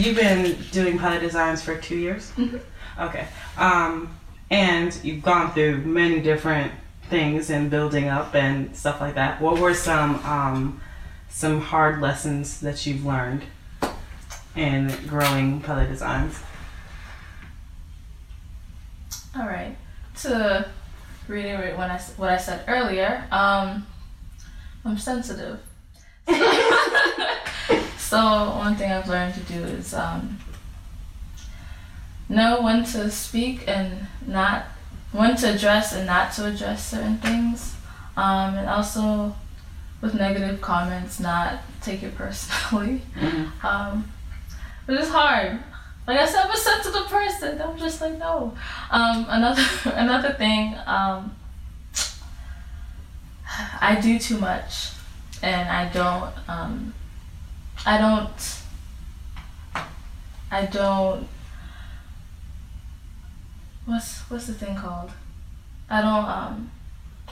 you've been doing pilot designs for two years. Mm-hmm. Okay. Um, and you've gone through many different things and building up and stuff like that. What were some um, some hard lessons that you've learned in growing pilot designs? All right. To reiterate when I, what I said earlier, um, I'm sensitive. so one thing I've learned to do is um, know when to speak and not when to address and not to address certain things, um, and also with negative comments, not take it personally. Um, but it's hard. Like I said, I'm a sensitive person. I'm just like no. Um, another another thing. Um, I do too much, and I don't. Um, I don't. I don't. What's what's the thing called? I don't um,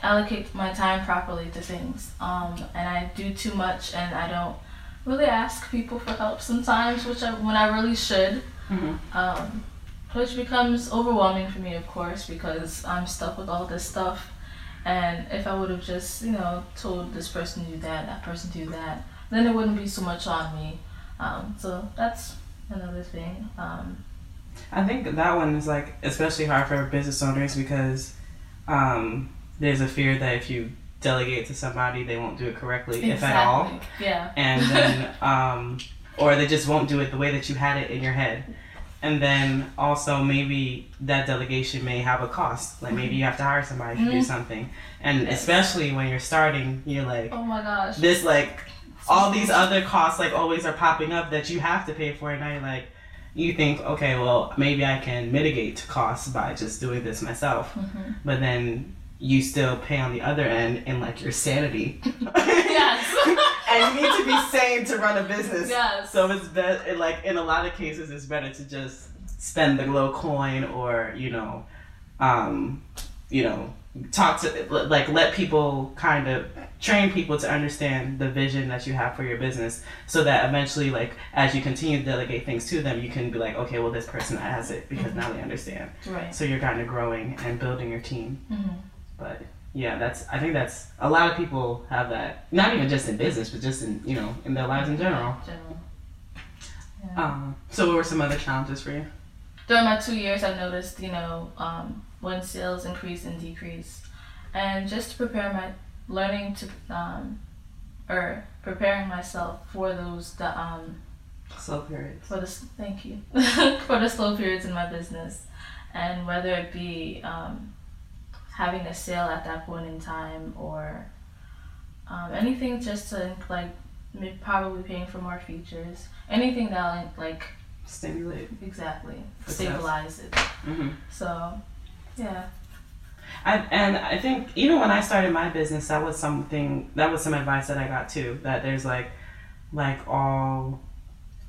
allocate my time properly to things, um, and I do too much, and I don't really ask people for help sometimes, which I, when I really should Mhm. um, which becomes overwhelming for me, of course, because I'm stuck with all this stuff. And if I would have just, you know, told this person to do that, that person to do that, then it wouldn't be so much on me. Um, so that's another thing. Um, I think that one is like especially hard for business owners because um, there's a fear that if you delegate to somebody, they won't do it correctly, if at all. Yeah. and then um, or they just won't do it the way that you had it in your head and then also maybe that delegation may have a cost like maybe you have to hire somebody to do Mhm. something and especially when you're starting you're like Oh my gosh. this like all these other costs like always are popping up that you have to pay for and you're like you think okay well maybe i can mitigate costs by just doing this myself Mhm. but then you still pay on the other end in like your sanity Yes. and you need to be sane to run a business Yes. so it's better like in a lot of cases it's better to just spend the low coin or you know um you know talk to like let people kind of train people to understand the vision that you have for your business so that eventually like as you continue to delegate things to them you can be like okay well this person has it because now they understand. Right. so you're kind of growing and building your team. Hmm but yeah that's i think that's a lot of people have that not even just in business but just in you know in their lives in general. General. Yeah. um, so what were some other challenges for you? During my two years, I've noticed, you know, um, when sales increase and decrease, and just to prepare my learning to, um, or preparing myself for those the um slow periods for the thank you for the slow periods in my business, and whether it be um, having a sale at that point in time or um, anything just to like probably paying for more features, anything that like stimulate exactly Success. stabilize it. mm-hmm. So, yeah. I, and I think even when I started my business, that was something that was some advice that I got too. That there's like, like all,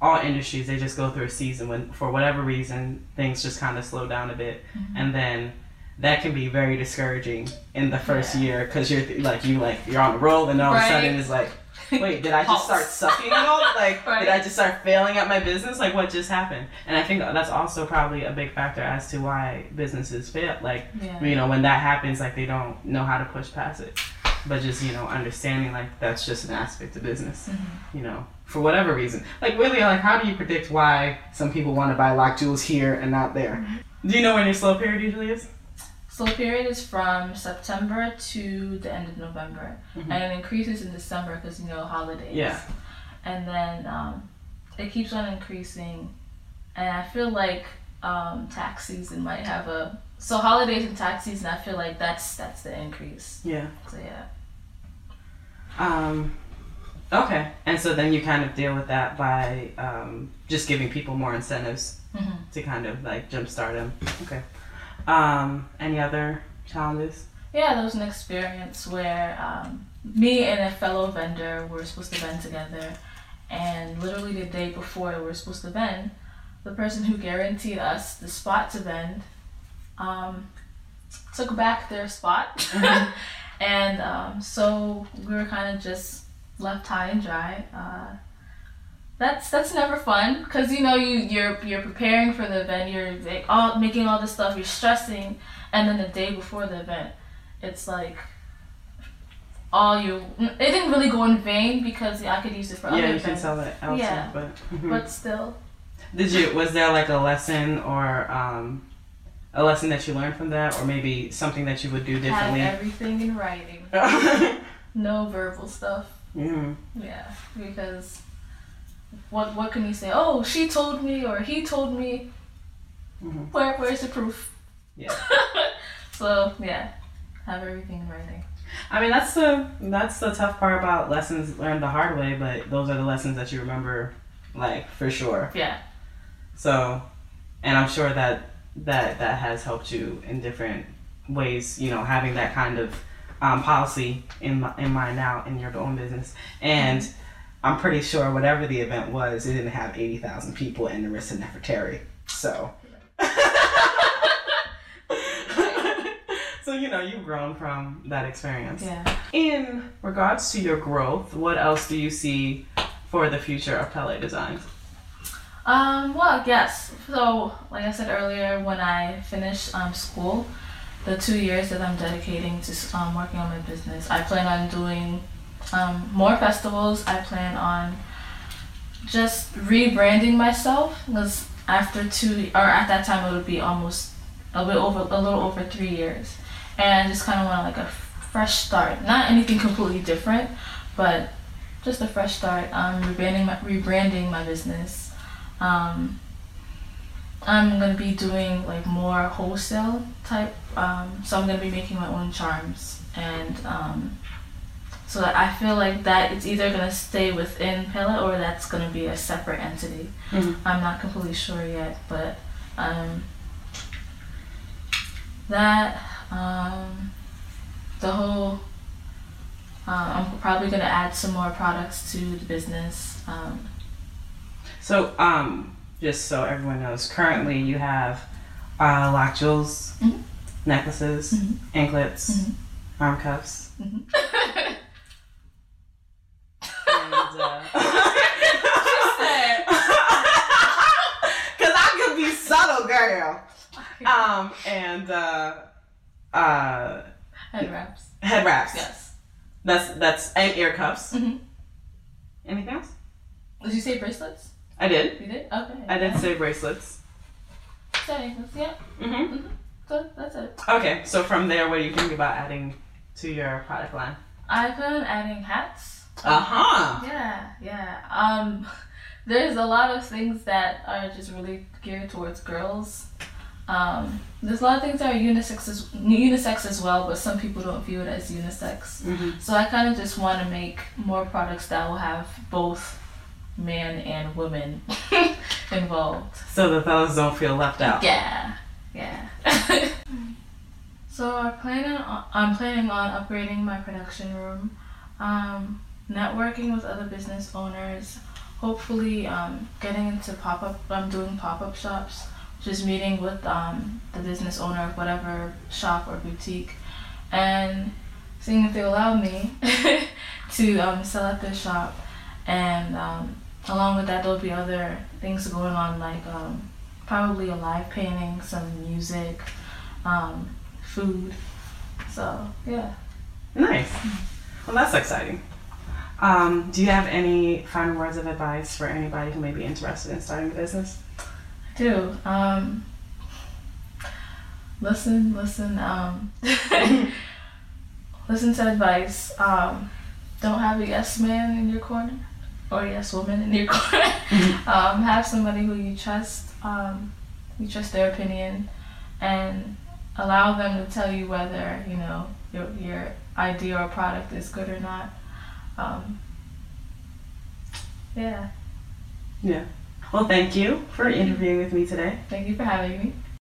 all industries they just go through a season when for whatever reason things just kind of slow down a bit, mm-hmm. and then that can be very discouraging in the first Yeah. year because you're th- like you like you're on the roll and all of a sudden it's like. Wait, did I just start sucking at all? Like, Right. did I just start failing at my business? Like, what just happened? And I think that's also probably a big factor as to why businesses fail. Like, Yeah. you know when that happens like they don't know how to push past it but just you know understanding like that's just an aspect of business Mhm. you know for whatever reason like really like how do you predict why some people want to buy lock jewels here and not there do you know when your slow period usually is Slow period is from September to the end of November, Mhm. and it increases in December because you know holidays. Yeah. And then um, it keeps on increasing, and I feel like um, tax season might have a so holidays and tax season. I feel like that's that's the increase. yeah So yeah. um okay and so then you kind of deal with that by um, just giving people more incentives hmm to kind of like jumpstart them okay um any other challenges Yeah, there was an experience where um, me and a fellow vendor were supposed to vend together, and literally the day before we were supposed to vend, the person who guaranteed us the spot to vend um, took back their spot, Mhm. and um, so we were kind of just left high and dry. Uh, that's that's never fun because you know you you're you're preparing for the event you're like all making all this stuff you're stressing and then the day before the event it's like all you it didn't really go in vain because I could use it for other yeah, you events can sell it elsewhere, Yeah. but but still did you? Was there like a lesson or um, a lesson that you learned from that, or maybe something that you would do differently? everything in writing no verbal stuff yeah because what what can you say oh she told me or he told me Mhm. where where's the proof Yeah. so yeah have everything in writing I mean, that's the that's the tough part about lessons learned the hard way, but those are the lessons that you remember, like for sure. yeah So, and I'm sure that that that has helped you in different ways. You know, having that kind of um, policy in my, in mind now in your own business, and I'm pretty sure whatever the event was, it didn't have eighty thousand people in the Rissa Nefertari. So. so you know you've grown from that experience. yeah In regards to your growth, what else do you see for the future of Pele Designs? Um, well, yes. So, like I said earlier, when I finish um, school, the two years that I'm dedicating to um, working on my business, I plan on doing um, more festivals. I plan on just rebranding myself because after two, or at that time, it would be almost a bit over, a little over three years, and just kind of want like a fresh start. Not anything completely different, but just a fresh start. Um, rebranding my rebranding my business. Um, I'm gonna be doing like more wholesale type. Um, so I'm gonna be making my own charms, and um, so I feel like that it's either gonna stay within Pella or that's gonna be a separate entity. Mhm. I'm not completely sure yet, but um, that um, the whole. Uh, I'm probably gonna add some more products to the business. Um, So, um, just so everyone knows, currently you have uh, lock jewels, Mhm. necklaces, Mhm. anklets, Mhm. arm cuffs, Mhm. and uh, said. because I could be subtle, girl. Um, and uh, uh, Head wraps. head wraps. Yes. That's that's and ear cuffs. Mhm. Anything else? Did you say bracelets? I did. You did? Okay. I did say bracelets. Say, yeah. hmm So that's it. Okay, so from there, what do you think about adding to your product line? I plan adding hats. Uh huh. Yeah, yeah. Um, there's a lot of things that are just really geared towards girls. Um, there's a lot of things that are unisex as, unisex as well, but some people don't view it as unisex. hmm So I kind of just want to make more products that will have both man and woman involved. So the fellas don't feel left out. Yeah, yeah. so I plan on I'm planning on upgrading my production room, um, networking with other business owners, hopefully um, getting into pop up. I'm doing pop up shops, just meeting with um, the business owner of whatever shop or boutique, and seeing if they allow me to um, sell at their shop, and um, along with that there'll be other things going on like. Um, probably a live painting, some music, um, food. So yeah. Nice. Well, that's exciting. Um, do you have any final words of advice for anybody who may be interested in starting a business? Do. Um, listen, listen, um, listen to advice. Um, don't have a yes man in your corner or a yes woman in your corner. um, have somebody who you trust. Um, you trust their opinion, and allow them to tell you whether you know your your idea or product is good or not. Um, yeah. yeah. Well, thank you for interviewing with me today. Thank you for having me.